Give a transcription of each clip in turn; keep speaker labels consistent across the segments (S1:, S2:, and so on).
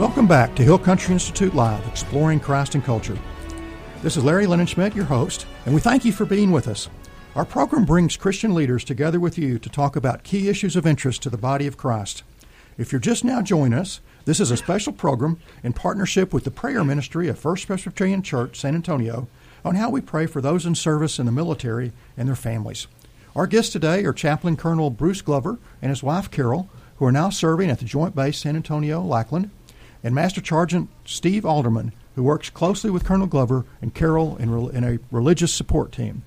S1: Welcome back to Hill Country Institute Live, exploring Christ and culture. This is Larry Schmidt, your host, and we thank you for being with us. Our program brings Christian leaders together with you to talk about key issues of interest to the body of Christ. If you're just now joining us, this is a special program in partnership with the prayer ministry of First Presbyterian Church, San Antonio, on how we pray for those in service in the military and their families. Our guests today are Chaplain Colonel Bruce Glover and his wife Carol, who are now serving at the Joint Base San Antonio, Lackland, and Master Sergeant Steve Alderman, who works closely with Colonel Glover and Carol in, re- in a religious support team.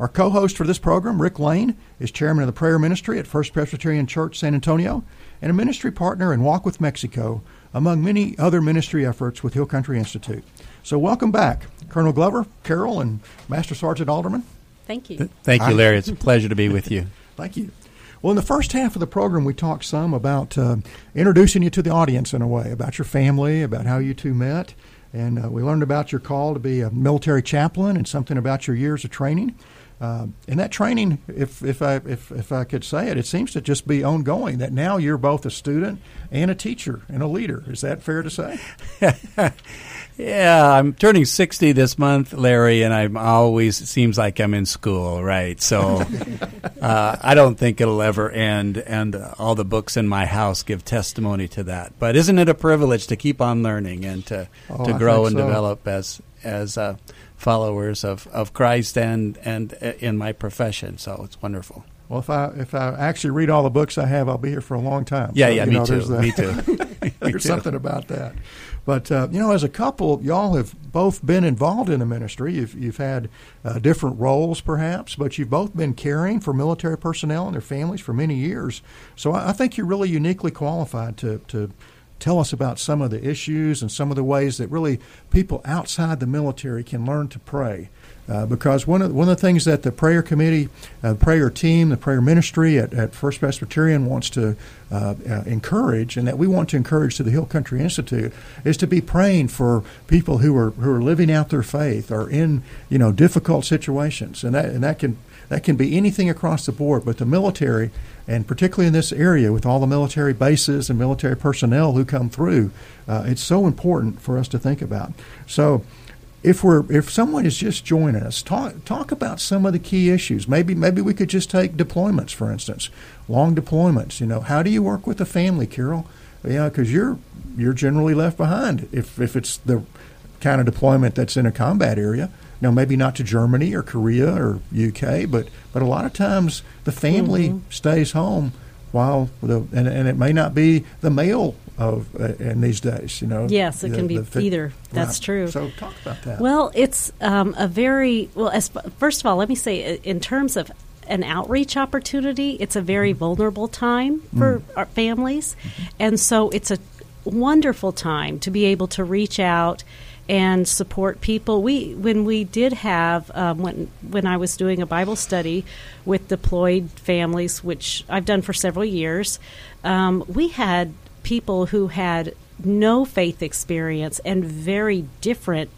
S1: Our co host for this program, Rick Lane, is chairman of the prayer ministry at First Presbyterian Church San Antonio and a ministry partner in Walk with Mexico, among many other ministry efforts with Hill Country Institute. So, welcome back, Colonel Glover, Carol, and Master Sergeant Alderman.
S2: Thank you.
S3: Thank you, Larry. It's a pleasure to be with you.
S1: Thank you. Well, in the first half of the program, we talked some about uh, introducing you to the audience in a way, about your family, about how you two met. And uh, we learned about your call to be a military chaplain and something about your years of training. Uh, and that training, if, if, I, if, if I could say it, it seems to just be ongoing, that now you're both a student and a teacher and a leader. Is that fair to say?
S3: Yeah, I'm turning 60 this month, Larry, and I'm always, it seems like I'm in school, right? So uh, I don't think it'll ever end, and all the books in my house give testimony to that. But isn't it a privilege to keep on learning and to, oh, to grow and so. develop as, as uh, followers of, of Christ and, and uh, in my profession? So it's wonderful.
S1: Well, if I if I actually read all the books I have, I'll be here for a long time.
S3: Yeah, so, yeah, me, know, too, me too. me
S1: there's something about that. But uh, you know, as a couple, y'all have both been involved in the ministry. You've you've had uh, different roles, perhaps, but you've both been caring for military personnel and their families for many years. So I, I think you're really uniquely qualified to to tell us about some of the issues and some of the ways that really people outside the military can learn to pray. Uh, because one of one of the things that the prayer committee, uh, prayer team, the prayer ministry at, at First Presbyterian wants to uh, uh, encourage, and that we want to encourage to the Hill Country Institute, is to be praying for people who are who are living out their faith or in you know difficult situations, and that and that can that can be anything across the board. But the military, and particularly in this area with all the military bases and military personnel who come through, uh, it's so important for us to think about. So if we're if someone is just joining us, talk talk about some of the key issues. Maybe maybe we could just take deployments, for instance, long deployments. You know, how do you work with the family, Carol? Yeah, because you're you're generally left behind if if it's the kind of deployment that's in a combat area. Now, maybe not to Germany or Korea or UK, but but a lot of times the family mm-hmm. stays home while the and, and it may not be the male of uh, in these days. You know.
S2: Yes, it the, can be fit, either. That's
S1: right.
S2: true.
S1: So talk about that.
S2: Well, it's um, a very well. As first of all, let me say, in terms of an outreach opportunity, it's a very mm-hmm. vulnerable time for mm. our families, and so it's a wonderful time to be able to reach out and support people. We when we did have um, when when I was doing a Bible study with deployed families, which I've done for several years, um, we had people who had no faith experience and very different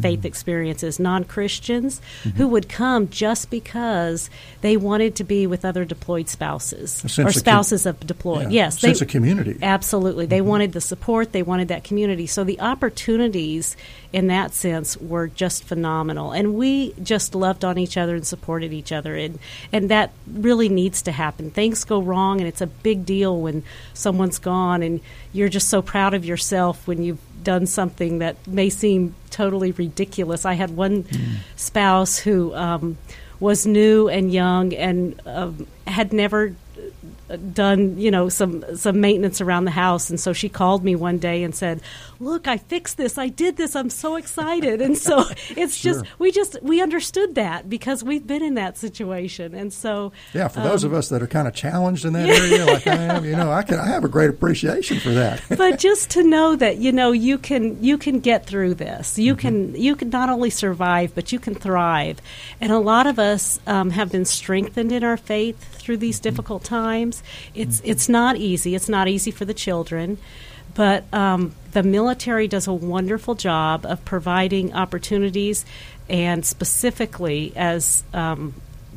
S2: faith experiences, non Christians, mm-hmm. who would come just because they wanted to be with other deployed spouses or spouses of, com- of deployed.
S1: Yeah,
S2: yes,
S1: sense they, of community.
S2: Absolutely, they mm-hmm. wanted the support. They wanted that community. So the opportunities in that sense were just phenomenal, and we just loved on each other and supported each other, and and that really needs to happen. Things go wrong, and it's a big deal when someone's gone, and you're just so proud of yourself when you've done something that may seem totally ridiculous. I had one mm. spouse who um, was new and young and um, had never done you know some some maintenance around the house. And so she called me one day and said look i fixed this. I did this. I'm so excited. And so it's sure. just we just we understood that because we've been in that situation. And so
S1: yeah for um, those of us that are kind of challenged in that area like i am you know i can i have a great appreciation for that.
S2: But just to know that you know you can you can get through this. You mm-hmm. can you can not only survive but you can thrive. And a lot of us um, have been strengthened in our faith through these mm-hmm. difficult times. It's it's not easy. It's not easy for the children, but um, the military does a wonderful job of providing opportunities, and specifically as um,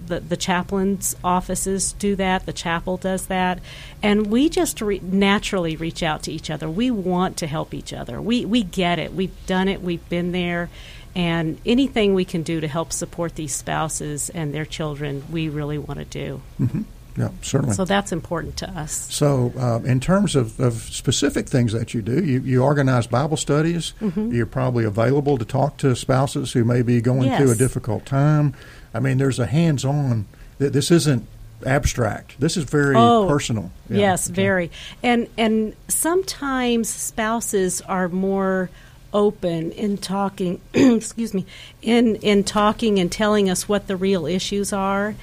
S2: the, the chaplain's offices do that. The chapel does that, and we just re- naturally reach out to each other. We want to help each other. We we get it. We've done it. We've been there, and anything we can do to help support these spouses and their children, we really want to do.
S1: Mm-hmm. Yeah, certainly.
S2: So that's important to us.
S1: So, uh, in terms of, of specific things that you do, you, you organize Bible studies.
S2: Mm-hmm.
S1: You're probably available to talk to spouses who may be going
S2: Yes.
S1: through a difficult time. I mean, there's a hands on, this isn't abstract. This is very
S2: Oh,
S1: personal. Yeah,
S2: Yes,
S1: okay.
S2: very. And and sometimes spouses are more open in talking excuse me in in talking and telling us what the real issues are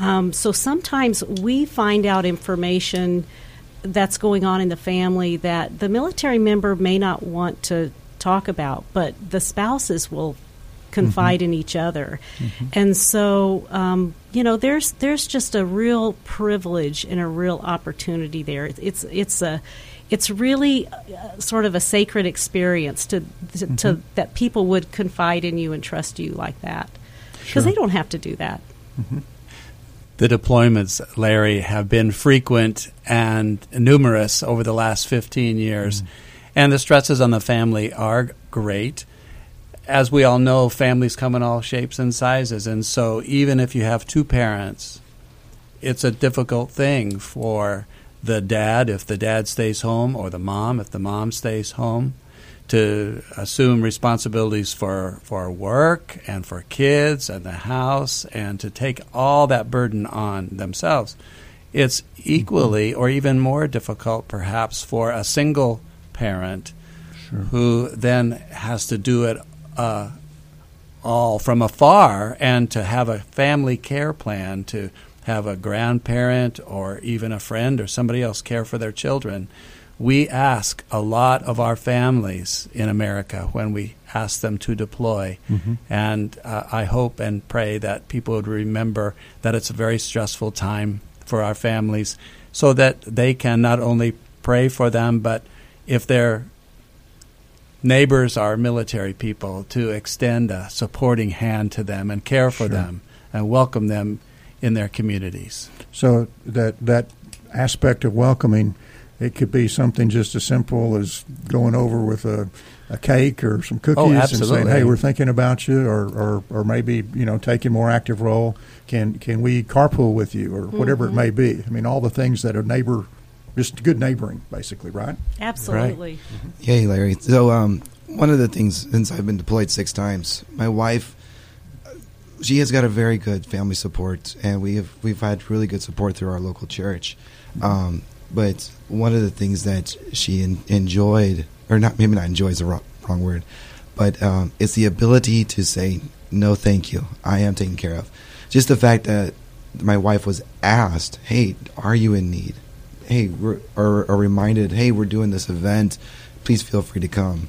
S2: um, so sometimes we find out information that's going on in the family that the military member may not want to talk about but the spouses will confide in each other. And so um, you know there's there's just a real privilege and a real opportunity there. It's it's a it's really uh, sort of a sacred experience to, to, to that people would confide in you and trust you like that. Because
S1: Sure.
S2: they don't have to do that
S3: The deployments, Larry, have been frequent and numerous over the last 15 years. Mm-hmm. And the stresses on the family are great. As we all know, families come in all shapes and sizes. And so, even if you have two parents, it's a difficult thing for the dad, if the dad stays home, or the mom, if the mom stays home, to assume responsibilities for, for work and for kids and the house and to take all that burden on themselves. It's equally or even more difficult, perhaps, for a single parent who then has to do it uh, all from afar and to have a family care plan to have a grandparent or even a friend or somebody else care for their children. We ask a lot of our families in America when we ask them to deploy. And uh, I hope and pray that people would remember that it's a very stressful time for our families so that they can not only pray for them, but if their neighbors are military people, to extend a supporting hand to them and care for
S1: Sure.
S3: them and welcome them in their communities.
S1: So that that aspect of welcoming, it could be something just as simple as going over with a, a cake or some cookies and saying, "Hey, we're thinking about you," or, or or maybe you know taking a more active role. Can can we carpool with you or whatever it may be? I mean, all the things that a neighbor, just good neighboring, basically, right?
S2: absolutely
S4: Yay, Larry. So, um, one of the things since I've been deployed six times, my wife, she has got a very good family support, and we have we've had really good support through our local church. Um, but one of the things that she en- enjoyed, or not maybe not enjoys is the wrong, wrong word, but um, it's the ability to say no, thank you, I am taken care of. Just the fact that my wife was asked, "Hey, are you in need?" Hey, we're, or, or reminded, "Hey, we're doing this event. Please feel free to come."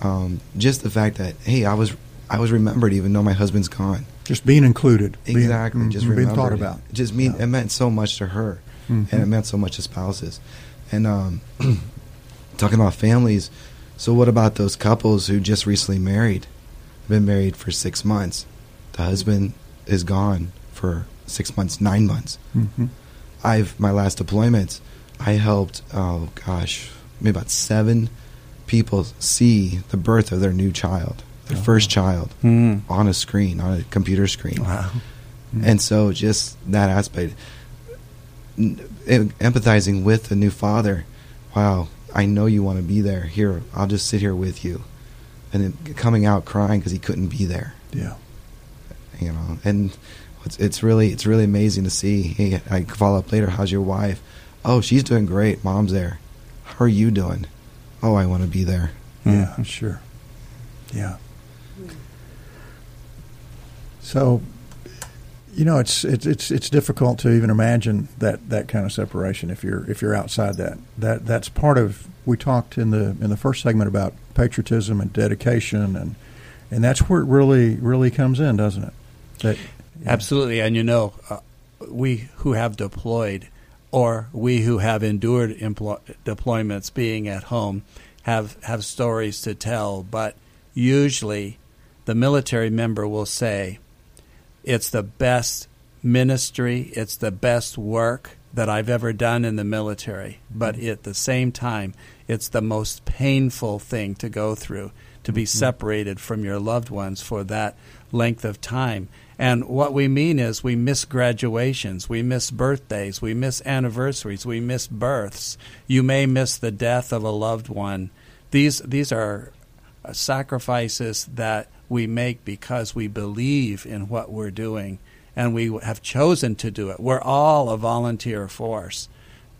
S4: Um, just the fact that, hey, I was I was remembered even though my husband's gone.
S1: Just being included,
S4: Exactly,
S1: mm,
S4: just
S1: being thought about.
S4: It just mean
S1: Yeah.
S4: it meant so much to her,
S1: Mhm.
S4: and it meant so much to spouses. And um, talking about families, so what about those couples who just recently married, been married for six months, the husband is gone for six months, nine months.
S1: Mhm.
S4: I've my last deployment, I helped oh gosh, maybe about seven people see the birth of their new child, their
S1: Oh.
S4: first child,
S3: Mm.
S4: on a screen, on a computer screen.
S3: Wow.
S4: And so, just that aspect, n- em- empathizing with the new father. Wow, I know you want to be there. Here, I'll just sit here with you, and then coming out crying because he couldn't be there.
S1: Yeah.
S4: You know, and it's, it's really it's really amazing to see. Hey, I follow up later. How's your wife? Oh, she's doing great. Mom's there. How are you doing? Oh, I want to be there.
S1: Yeah, I'm sure. Yeah. Hmm. So, you know, it's it's it's it's difficult to even imagine that that kind of separation if you're if you're outside that. That that's part of we talked in the in the first segment about patriotism and dedication and and that's where it really really comes in, doesn't it? That
S3: Absolutely, and you know, uh, we who have deployed, or we who have endured deployments, being at home, have have stories to tell. But usually, the military member will say, "It's the best ministry. It's the best work that I've ever done in the military. But mm-hmm. at the same time, it's the most painful thing to go through to be mm-hmm. separated from your loved ones for that length of time. And what we mean is we miss graduations, we miss birthdays, we miss anniversaries, we miss births. You may miss the death of a loved one. These these are sacrifices that we make because we believe in what we're doing and we have chosen to do it. We're all a volunteer force,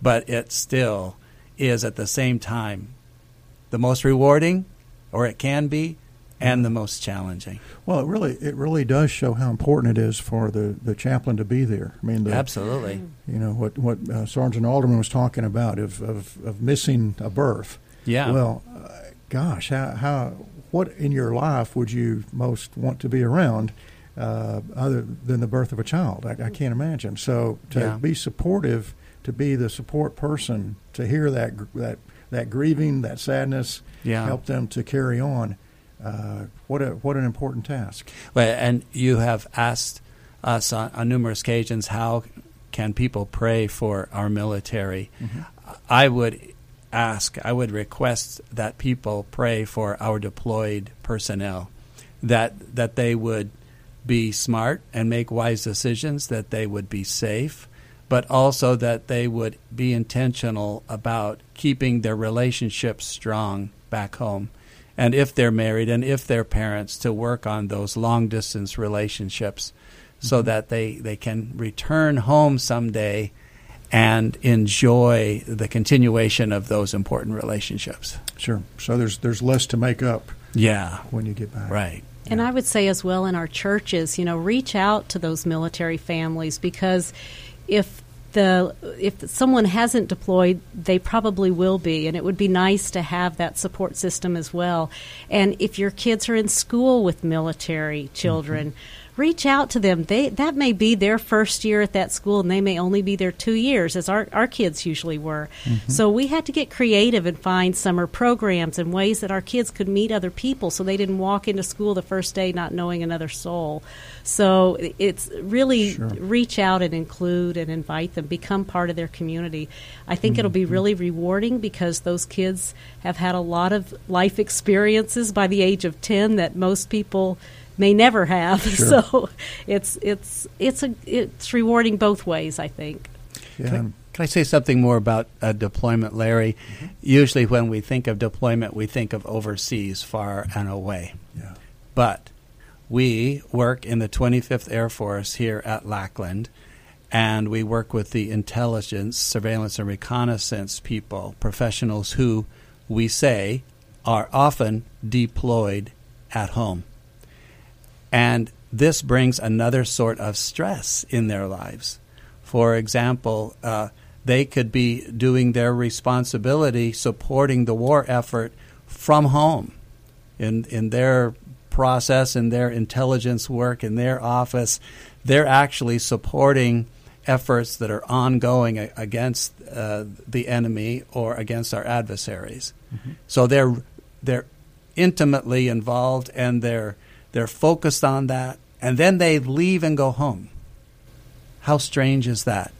S3: but it still is at the same time the most rewarding, or it can be, and the most challenging.
S1: Well, it really it really does show how important it is for the, the chaplain to be there. I mean, the,
S3: Absolutely.
S1: you know what what uh, Sergeant Alderman was talking about of, of, of missing a birth.
S3: Yeah.
S1: Well, uh, gosh, how how what in your life would you most want to be around uh, other than the birth of a child? I, I can't imagine. So to
S3: Yeah.
S1: be supportive, to be the support person, to hear that that that grieving, that sadness,
S3: Yeah.
S1: help them to carry on. Uh, what a what an important task.
S3: Well, and you have asked us on, on numerous occasions how can people pray for our military. I would ask, I would request that people pray for our deployed personnel, that that they would be smart and make wise decisions, that they would be safe, but also that they would be intentional about keeping their relationships strong back home. And if they're married and if they're parents, to work on those long distance relationships so mm-hmm. that they, they can return home someday and enjoy the continuation of those important relationships.
S1: Sure. So there's there's less to make up
S3: Yeah,
S1: when you get back.
S3: right.
S2: And I would say as well in our churches, you know, reach out to those military families because if the if someone hasn't deployed, they probably will be, and it would be nice to have that support system as well. And if your kids are in school with military mm-hmm. children, reach out to them. They that may be their first year at that school, and they may only be there two years, as our our kids usually were. Mm-hmm. So we had to get creative and find summer programs and ways that our kids could meet other people, so they didn't walk into school the first day not knowing another soul. So it's really
S1: Sure.
S2: reach out and include and invite them, become part of their community. I think it'll be mm-hmm. really rewarding because those kids have had a lot of life experiences by the age of 10 that most people may never have.
S1: Sure.
S2: So it's it's it's a it's rewarding both ways, I think.
S1: Yeah.
S3: Can I, can I say something more about uh, deployment, Larry? Usually, when we think of deployment, we think of overseas, far and away.
S1: yeah.
S3: But we work in the 25th Air Force here at Lackland, and we work with the intelligence, surveillance, and reconnaissance people, professionals who we say are often deployed at home. And this brings another sort of stress in their lives. For example, uh, they could be doing their responsibility supporting the war effort from home in in their process in their intelligence work in their office. They're actually supporting efforts that are ongoing against uh, the enemy or against our adversaries. So they're they're intimately involved and they're they're focused on that and then they leave and go home how strange is that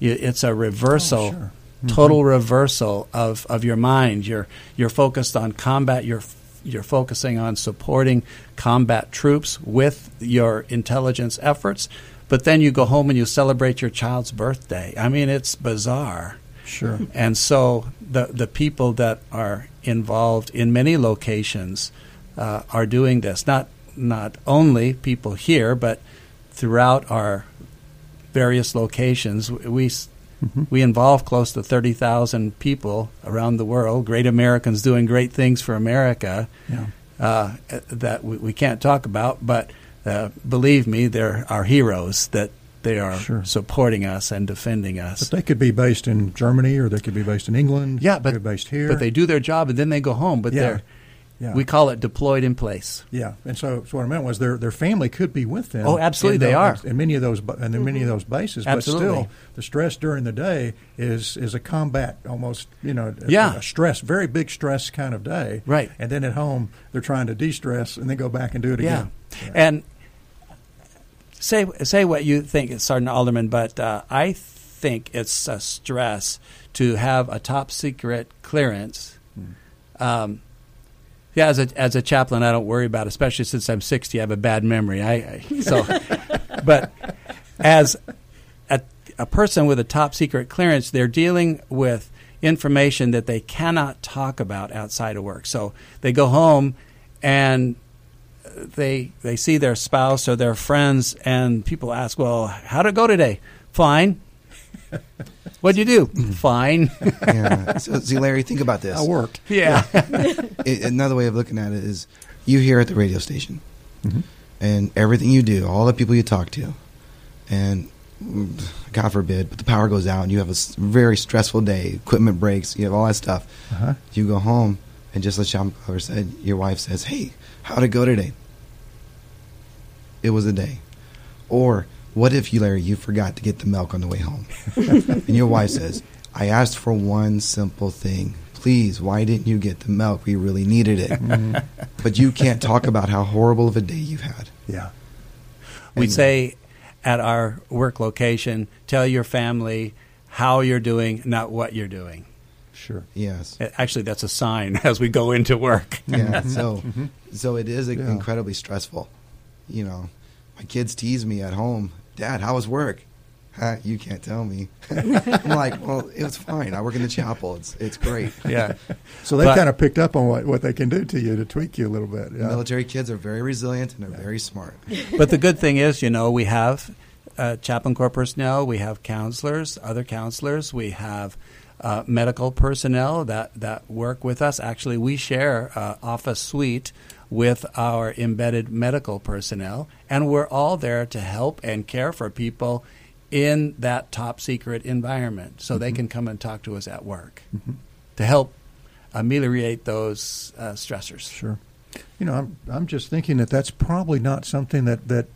S3: it's a reversal
S1: Oh, sure.
S3: total reversal of, of your mind. You're you're focused on combat. You're you're focusing on supporting combat troops with your intelligence efforts, but then you go home and you celebrate your child's birthday. I mean, it's bizarre.
S1: Sure.
S3: And so the the people that are involved in many locations uh, are doing this. Not not only people here, but throughout our various locations. We s we involve close to thirty thousand people around the world. Great Americans doing great things for America
S1: Yeah.
S3: uh, that we, we can't talk about, but uh, believe me, they're our heroes. That they are
S1: Sure.
S3: supporting us and defending us.
S1: But they could be based in Germany or they could be based in England.
S3: Yeah, but
S1: be based here.
S3: But they do their job and then they go home. But
S1: Yeah.
S3: they're
S1: yeah.
S3: we call it deployed in place.
S1: yeah, and so, so what I meant was their their family could be with them.
S3: Oh, absolutely,
S1: in
S3: they
S1: the-
S3: are.
S1: in many of those and in many of those bases.
S3: Absolutely.
S1: But still, the stress during the day is is a combat almost you know
S3: Yeah.
S1: a stress very big stress kind of day.
S3: Right.
S1: And then at home they're trying to de stress and then go back and do it
S3: Yeah.
S1: again.
S3: And say say what you think, Sergeant Alderman, but uh, I think it's a stress to have a top secret clearance. Um, yeah, as a as a chaplain, I don't worry about, it, especially since I'm 60. I have a bad memory. I, I so, but as a, a person with a top secret clearance, they're dealing with information that they cannot talk about outside of work. So they go home and they they see their spouse or their friends, and people ask, "Well, how'd it go today?" Fine. What'd you do? Fine.
S4: yeah. So, see, Larry, think about this.
S1: I worked.
S3: Yeah.
S4: It- another way of looking at it is you here at the radio station, and everything you do, all the people you talk to, and God forbid, but the power goes out, and you have a very stressful day. Equipment breaks, you have all that stuff.
S1: Uh-huh.
S4: You go home, and just like Sean Power said, your wife says, "Hey, how'd it go today?" It was a day. Or what if you, Larry, you forgot to get the milk on the way home, and your wife says, "I asked for one simple thing." Please, why didn't you get the milk? We really needed it. Mm-hmm. But you can't talk about how horrible of a day you've had.
S1: Yeah.
S3: we
S4: And-
S3: say at our work location, tell your family how you're doing, not what you're doing.
S1: Sure.
S4: Yes.
S3: Actually, that's a sign as we go into work.
S4: Yeah. So, so mm-hmm. it is
S1: Yeah.
S4: incredibly stressful. You know, my kids tease me at home. Dad, how was work? Huh, you can't tell me. I'm like, well, it was fine. I work in the chapel. It's it's great.
S3: Yeah.
S1: So they kind of picked up on what, what they can do to you to tweak you a little bit. Yeah.
S4: Military kids are very resilient and they're very smart.
S3: but the good thing is, you know, we have uh, chaplain corps personnel, we have counselors, other counselors, we have uh, medical personnel that, that work with us. Actually, we share uh, office suite with our embedded medical personnel, and we're all there to help and care for people in that top secret environment so they can come and talk to us at work to help ameliorate those uh, stressors.
S1: Sure. You know, I'm I'm just thinking that that's probably not something that that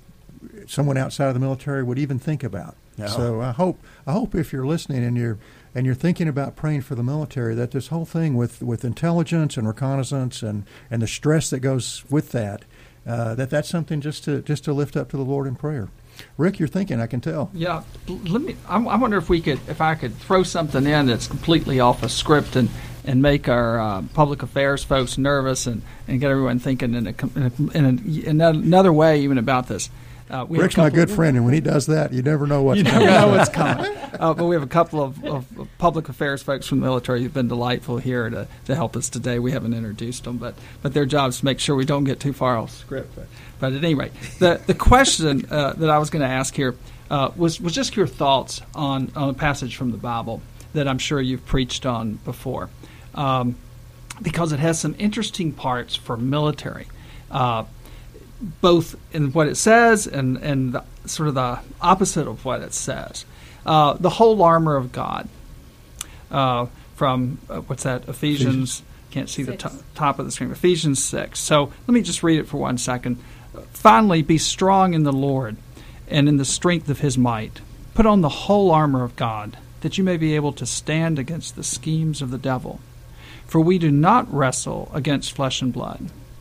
S1: someone outside of the military would even think about.
S3: No.
S1: So I hope I hope if you're listening and you're and you're thinking about praying for the military, that this whole thing with, with intelligence and reconnaissance and, and the stress that goes with that, uh, that that's something just to just to lift up to the Lord in prayer. Rick, you're thinking, I can tell.
S5: Yeah, let me. I, I wonder if we could, if I could throw something in that's completely off a script and and make our uh, public affairs folks nervous and, and get everyone thinking in a, in, a, in, a, in another way even about this. Uh,
S1: Rick's my good friend, and when he does that, you never know what's
S5: you
S1: coming.
S5: never know what's coming. Uh, but we have a couple of, of, of public affairs folks from the military who've been delightful here to, to help us today. We haven't introduced them, but, but their job is to make sure we don't get too far off script. But, but at any rate, the, the question uh, that I was going to ask here uh, was, was just your thoughts on, on a passage from the Bible that I'm sure you've preached on before. Um, because it has some interesting parts for military. Uh, both in what it says and, and the, sort of the opposite of what it says. Uh, the whole armor of God. Uh, from, uh, what's that, Ephesians, can't see the
S2: Six.
S5: to- top of the screen, Ephesians 6. So let me just read it for one second. Finally, be strong in the Lord and in the strength of his might. Put on the whole armor of God, that you may be able to stand against the schemes of the devil. For we do not wrestle against flesh and blood,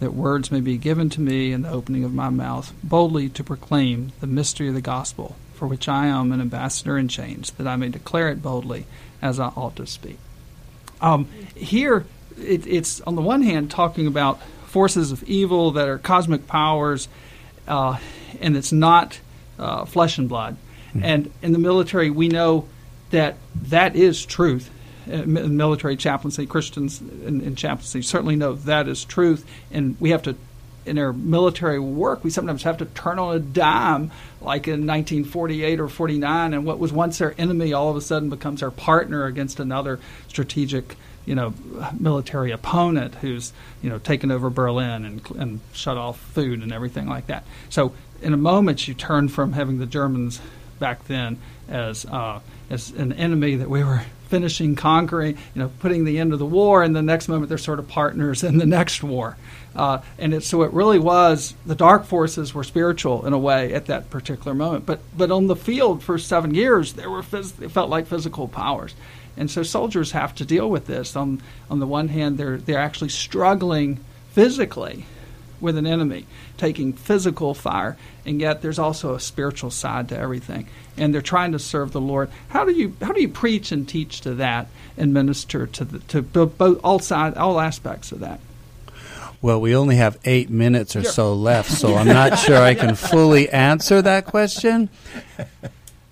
S5: that words may be given to me in the opening of my mouth, boldly to proclaim the mystery of the gospel, for which I am an ambassador in chains, that I may declare it boldly as I ought to speak. Um, here, it, it's on the one hand talking about forces of evil that are cosmic powers, uh, and it's not uh, flesh and blood. And in the military, we know that that is truth. Uh, mi- military chaplaincy, Christians in, in chaplaincy certainly know that is truth, and we have to. In our military work, we sometimes have to turn on a dime, like in 1948 or 49, and what was once our enemy all of a sudden becomes our partner against another strategic you know, military opponent who's, you know, taken over Berlin and, and shut off food and everything like that. So in a moment, you turn from having the Germans back then as uh, as an enemy that we were finishing conquering, you know, putting the end of the war, and the next moment they're sort of partners in the next war. Uh, and it, so it really was the dark forces were spiritual in a way at that particular moment. But but on the field for seven years, there were phys- it felt like physical powers. And so soldiers have to deal with this. On on the one hand, they're they're actually struggling physically with an enemy, taking physical fire, and yet there's also a spiritual side to everything. And they're trying to serve the Lord. How do you how do you preach and teach to that and minister to the, to both all side all aspects of that?
S3: Well, we only have eight minutes or
S5: Sure.
S3: so left, so I'm not sure I can fully answer that question.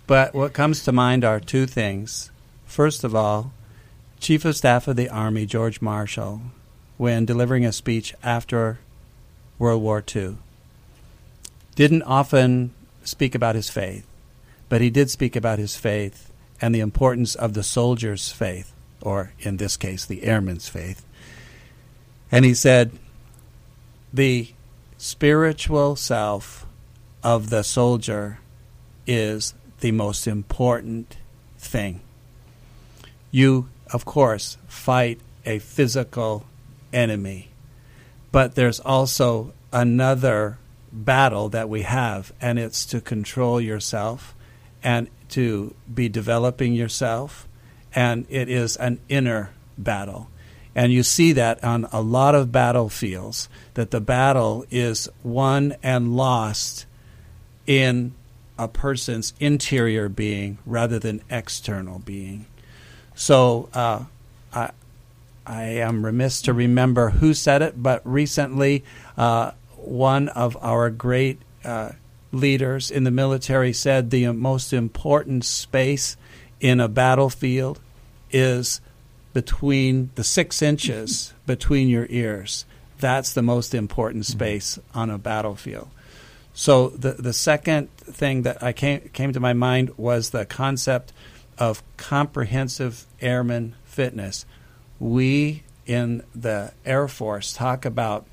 S3: But what comes to mind are two things. First of all, Chief of Staff of the Army, George Marshall, when delivering a speech after World War II, didn't often speak about his faith, but he did speak about his faith and the importance of the soldier's faith, or in this case, the airman's faith. And he said, the spiritual self of the soldier is the most important thing. You, of course, fight a physical enemy, but there's also another battle that we have, and it's to control yourself and to be developing yourself, and it is an inner battle. And you see that on a lot of battlefields, that the battle is won and lost in a person's interior being rather than external being. So uh, I am remiss to remember who said it, but recently uh, one of our great uh, leaders in the military said the most important space in a battlefield is between the six inches between your ears. That's the most important space on a battlefield. So the the second thing that I came came to my mind was the concept of comprehensive airman fitness. We in the Air Force talk about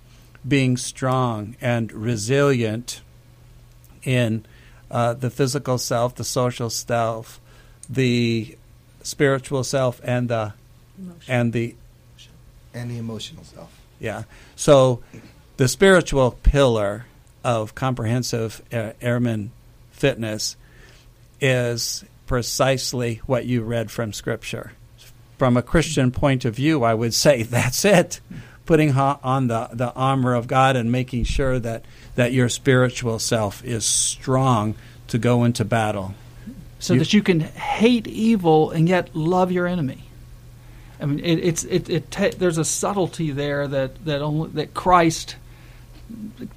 S3: being strong and resilient in uh, the physical self, the social self, the spiritual self, and the and the
S4: and the emotional self.
S3: yeah. So the spiritual pillar of comprehensive uh, airman fitness is precisely what you read from Scripture. From a Christian point of view, I would say that's it. Putting on the, the armor of God and making sure that, that your spiritual self is strong to go into battle.
S5: so
S3: You-
S5: that you can hate evil and yet love your enemy. I mean, it, it's it, it ta- there's a subtlety there that that only that Christ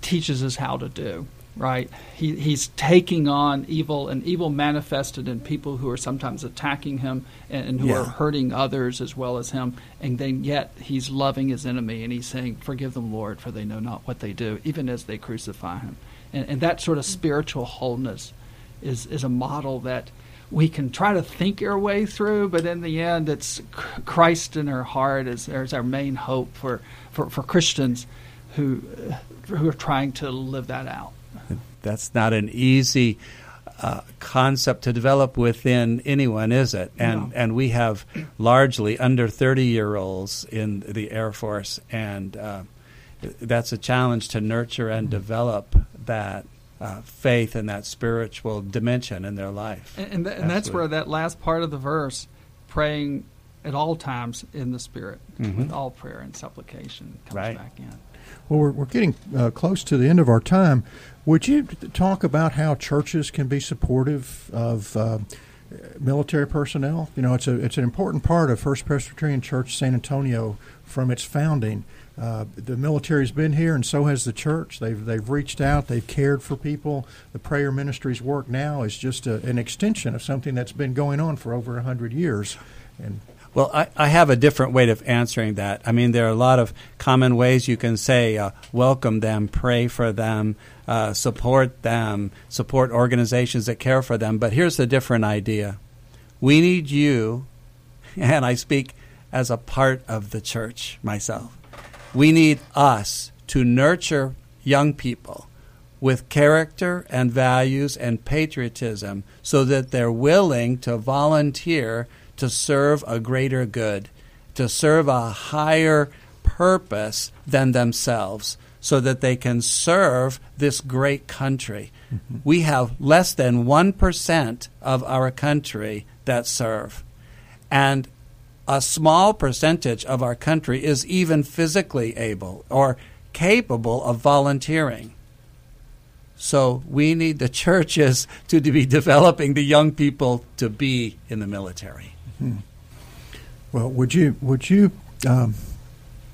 S5: teaches us how to do. Right? He he's taking on evil and evil manifested in people who are sometimes attacking him and, and who
S3: Yeah.
S5: are hurting others as well as him, and then yet he's loving his enemy and he's saying, "Forgive them, Lord, for they know not what they do," even as they crucify him. And, and that sort of spiritual wholeness is is a model that we can try to think our way through, but in the end, it's Christ in our heart is, is our main hope for, for, for Christians who who are trying to live that out.
S3: That's not an easy uh, concept to develop within anyone, is it? And
S5: No.
S3: and we have largely under thirty year olds in the Air Force, and uh, that's a challenge to nurture and develop that uh, faith and that spiritual dimension in their life.
S5: And, and, tha- and that's where that last part of the verse, praying at all times in the Spirit,
S3: Mhm.
S5: with all prayer and supplication, comes
S3: Right.
S5: back in.
S1: Well, we're, we're getting uh, close to the end of our time. Would you talk about how churches can be supportive of uh, military personnel. You know, it's a it's an important part of First Presbyterian Church San Antonio from its founding. Uh, the military's been here, and so has the church. They've they've reached out, they've cared for people. The prayer ministry's work now is just a, an extension of something that's been going on for over hundred years. And
S3: well, I, I, have a different way of answering that. I mean, there are a lot of common ways you can say uh, welcome them, pray for them, uh, support them, support organizations that care for them. But here's a different idea we need you, and I speak as a part of the church myself. We need us to nurture young people with character and values and patriotism so that they're willing to volunteer to serve a greater good, to serve a higher purpose than themselves, so that they can serve this great country. Mm-hmm. We have less than 1% of our country that serve. And a small percentage of our country is even physically able or capable of volunteering. So we need the churches to be developing the young people to be in the military.
S1: Hmm. Well, would you would you? Um,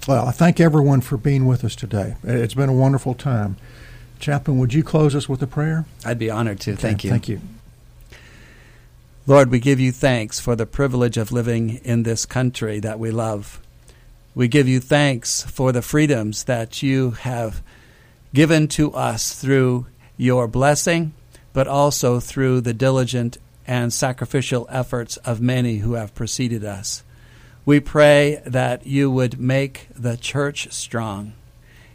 S1: well, I thank everyone for being with us today. It's been a wonderful time. Chaplain, would you close us with a prayer?
S3: I'd be honored to.
S1: Okay,
S3: thank you.
S1: Thank you.
S3: Lord, we give you thanks for the privilege of living in this country that we love. We give you thanks for the freedoms that you have given to us through your blessing, but also through the diligent and sacrificial efforts of many who have preceded us. We pray that you would make the church strong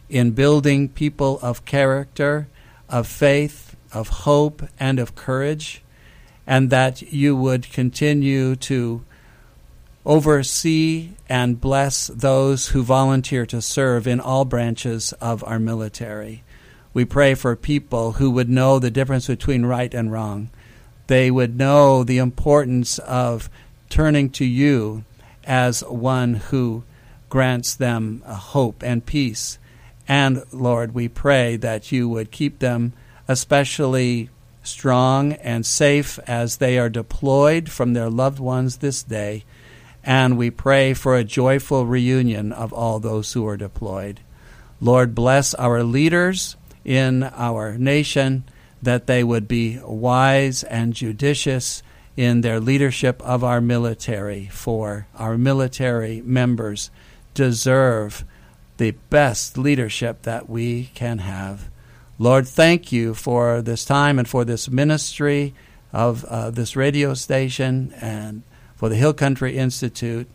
S3: in building people of character, of faith, of hope, and of courage and that you would continue to oversee and bless those who volunteer to serve in all branches of our military. We pray for people who would know the difference between right and wrong. They would know the importance of turning to you as one who grants them hope and peace. And Lord, we pray that you would keep them especially strong and safe as they are deployed from their loved ones this day. And we pray for a joyful reunion of all those who are deployed. Lord, bless our leaders in our nation that they would be wise and judicious in their leadership of our military, for our military members deserve the best leadership that we can have. Lord, thank you for this time and for this ministry of uh, this radio station and for the Hill Country Institute.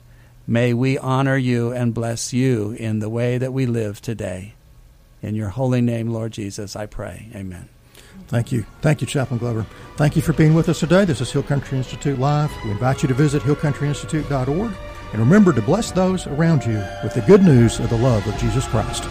S3: May we honor you and bless you in the way that we live today. In your holy name, Lord Jesus, I pray. Amen.
S1: Thank you. Thank you, Chaplain Glover. Thank you for being with us today. This is Hill Country Institute Live. We invite you to visit hillcountryinstitute.org and remember to bless those around you with the good news of the love of Jesus Christ.